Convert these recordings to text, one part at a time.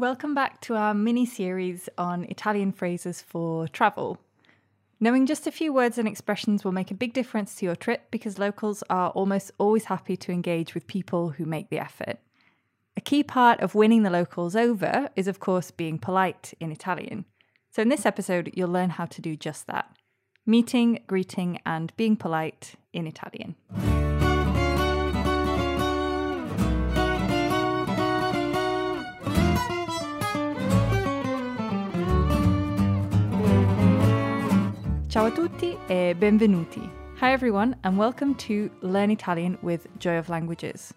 Welcome back to our mini series on Italian phrases for travel. Knowing just a few words and expressions will make a big difference to your trip because locals are almost always happy to engage with people who make the effort. A key part of winning the locals over is, of course, being polite in Italian. So, in this episode, you'll learn how to do just that meeting, greeting, and being polite in Italian. Ciao a tutti e benvenuti. Hi everyone, and welcome to Learn Italian with Joy of Languages.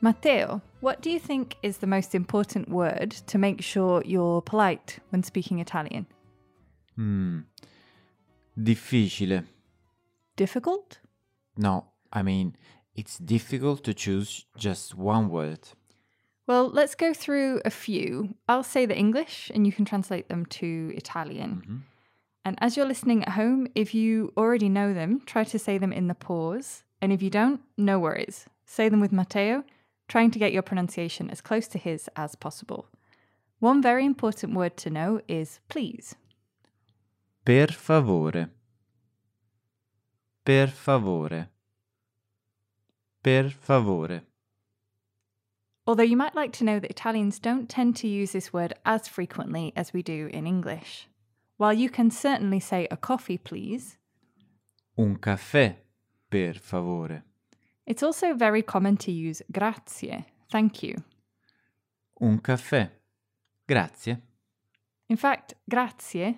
Matteo, what do you think is the most important word to make sure you're polite when speaking Italian? Hmm. Difficile. Difficult? No, I mean, it's difficult to choose just one word. Well, let's go through a few. I'll say the English and you can translate them to Italian. Mhm. And as you're listening at home, if you already know them, try to say them in the pause. And if you don't, no worries. Say them with Matteo, trying to get your pronunciation as close to his as possible. One very important word to know is please. Per favore. Per favore. Per favore. Although you might like to know that Italians don't tend to use this word as frequently as we do in English. While you can certainly say a coffee, please, Un caffè, per favore. it's also very common to use grazie, thank you. Un caffè. Grazie. In fact, grazie,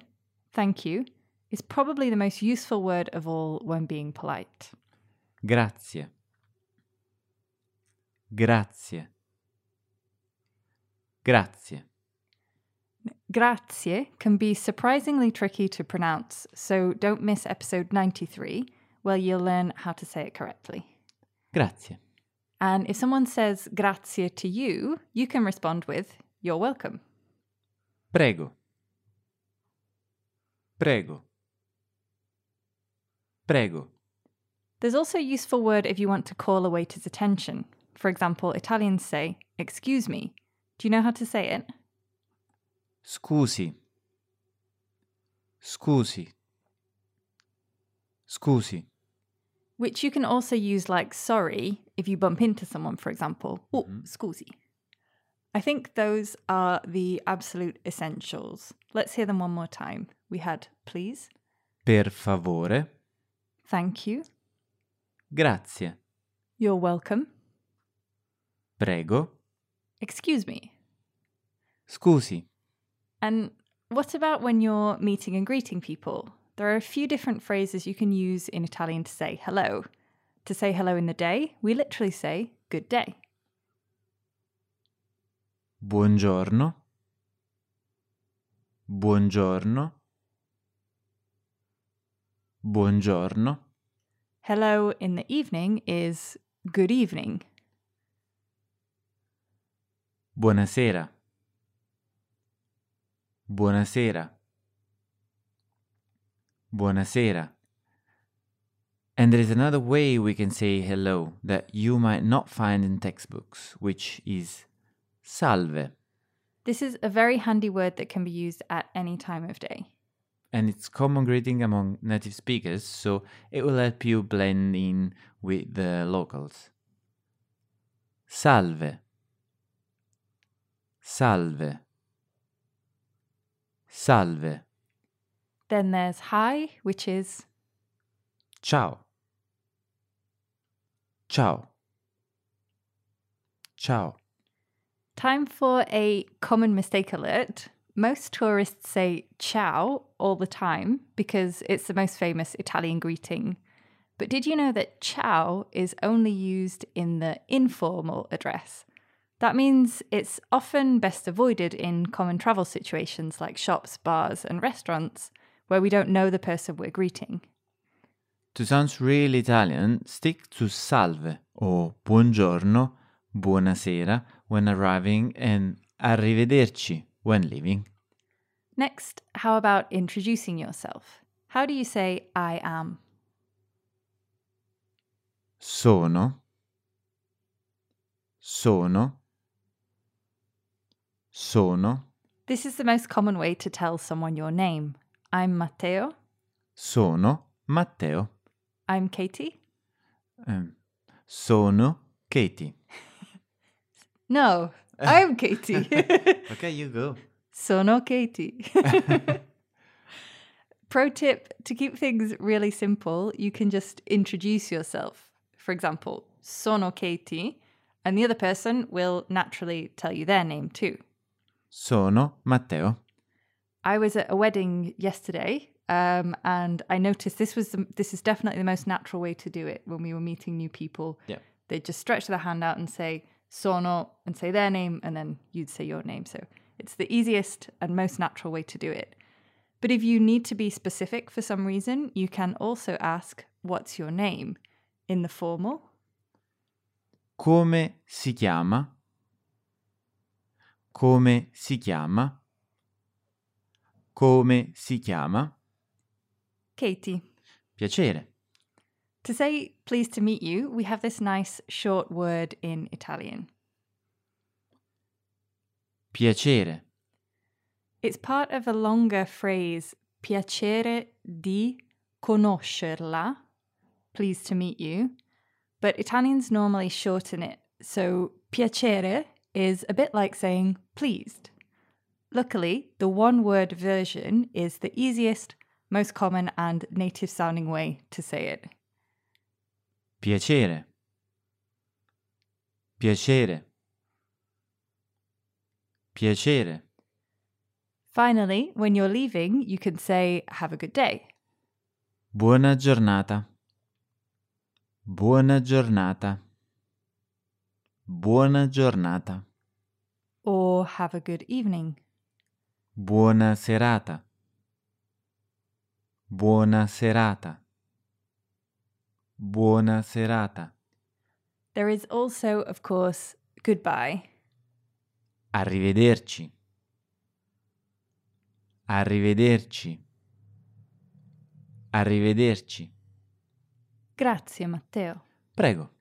thank you, is probably the most useful word of all when being polite. Grazie. Grazie. Grazie. Grazie can be surprisingly tricky to pronounce, so don't miss episode 93, where you'll learn how to say it correctly. Grazie. And if someone says grazie to you, you can respond with you're welcome. Prego. Prego. Prego. There's also a useful word if you want to call a waiter's attention. For example, Italians say, excuse me. Do you know how to say it? Scusi. Scusi. Scusi. Which you can also use like sorry if you bump into someone, for example. Oh, Mhm. scusi. I think those are the absolute essentials. Let's hear them one more time. We had please, Per favore. thank you, Grazie. you're welcome, Prego. excuse me. Scusi. And what about when you're meeting and greeting people? There are a few different phrases you can use in Italian to say hello. To say hello in the day, we literally say good day. Buongiorno. Buongiorno. Buongiorno. Hello in the evening is good evening. Buonasera. Buonasera. Buonasera. And there is another way we can say hello that you might not find in textbooks, which is salve. This is a very handy word that can be used at any time of day. And it's common greeting among native speakers, so it will help you blend in with the locals. Salve. Salve. Salve. Then there's hi, which is Ciao. Ciao. Ciao. time for a common mistake alert. Most tourists say ciao all the time because it's the most famous Italian greeting. But did you know that ciao is only used in the informal address? That means it's often best avoided in common travel situations like shops, bars, and restaurants where we don't know the person we're greeting. To sound real Italian, stick to salve or buongiorno, buonasera when arriving and arrivederci when leaving. Next, how about introducing yourself? How do you say I am? Sono. Sono. Sono. This is the most common way to tell someone your name. I'm Matteo. Sono Matteo. I'm Katie. Ehm, sono Katie. No, I'm Katie. Okay, you go. Sono Katie. Pro tip to keep things really simple, you can just introduce yourself. For example, sono Katie, and the other person will naturally tell you their name too. Sono Matteo. I was at a wedding yesterday, um, and I noticed this was the, this is definitely the most natural way to do it when we were meeting new people. Yeah. They just stretch their hand out and say sono and say their name, and then you'd say your name. So it's the easiest and most natural way to do it. But if you need to be specific for some reason, you can also ask, What's your name? in the formal. Come si chiama? Come si chiama? Come si chiama? Katie. Piacere. To say pleased to meet you, we have this nice short word in Italian. Piacere. It's part of a longer phrase, piacere di conoscerla, pleased to meet you, but Italians normally shorten it, so piacere is a bit like saying pleased. Luckily, the one word version is the easiest, most common, and native sounding way to say it. Piacere. Piacere. Piacere. Finally, when you're leaving, you can say, Have a good day. Buona giornata. Buona giornata. Buona giornata. Or have a good evening. Buona serata. Buona serata. Buona serata. There is also, of course, goodbye. Arrivederci. Arrivederci. Arrivederci. Grazie, Matteo. Prego.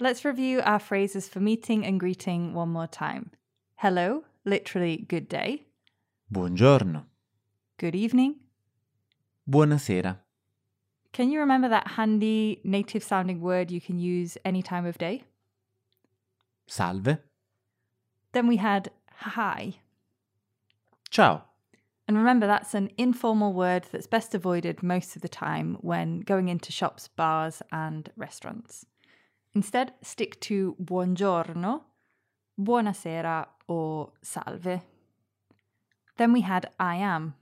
Let's review our phrases for meeting and greeting one more time. Hello, literally good day. Buongiorno. Good evening. Buonasera. Can you remember that handy native sounding word you can use any time of day? Salve. Then we had hi. Ciao. And remember, that's an informal word that's best avoided most of the time when going into shops, bars, and restaurants. Instead, stick to buongiorno, buonasera, or salve. Then we had I am.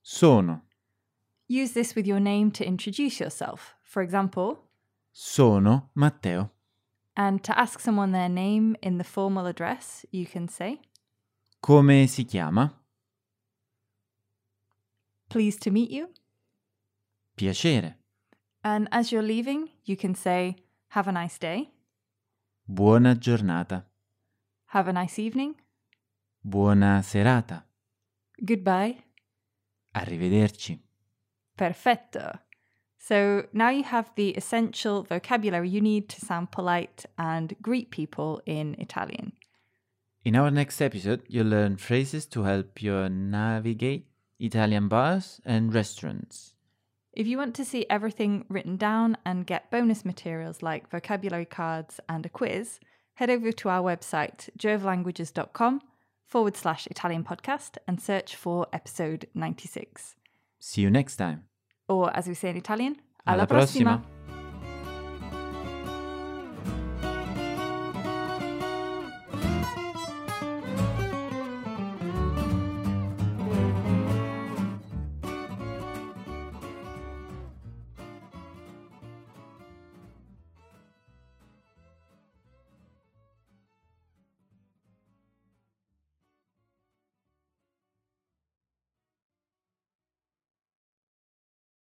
Sono. Use this with your name to introduce yourself. For example, Sono Matteo. and to ask someone their name in the formal address, you can say, Come si chiama? Pleased to meet you. Piacere. And as you're leaving, you can say, Have a nice day, Buona giornata. have a nice evening, Buona serata. goodbye. Arrivederci. Perfetto. So now you have the essential vocabulary you need to sound polite and greet people in Italian. In our next episode, you'll learn phrases to help you navigate Italian bars and restaurants. If you want to see everything written down and get bonus materials like vocabulary cards and a quiz, head over to our website, joyoflanguages.com forward slash Italian podcast and search for episode 96. See you next time. Or as we say in Italian, Alla alla prossima. prossima.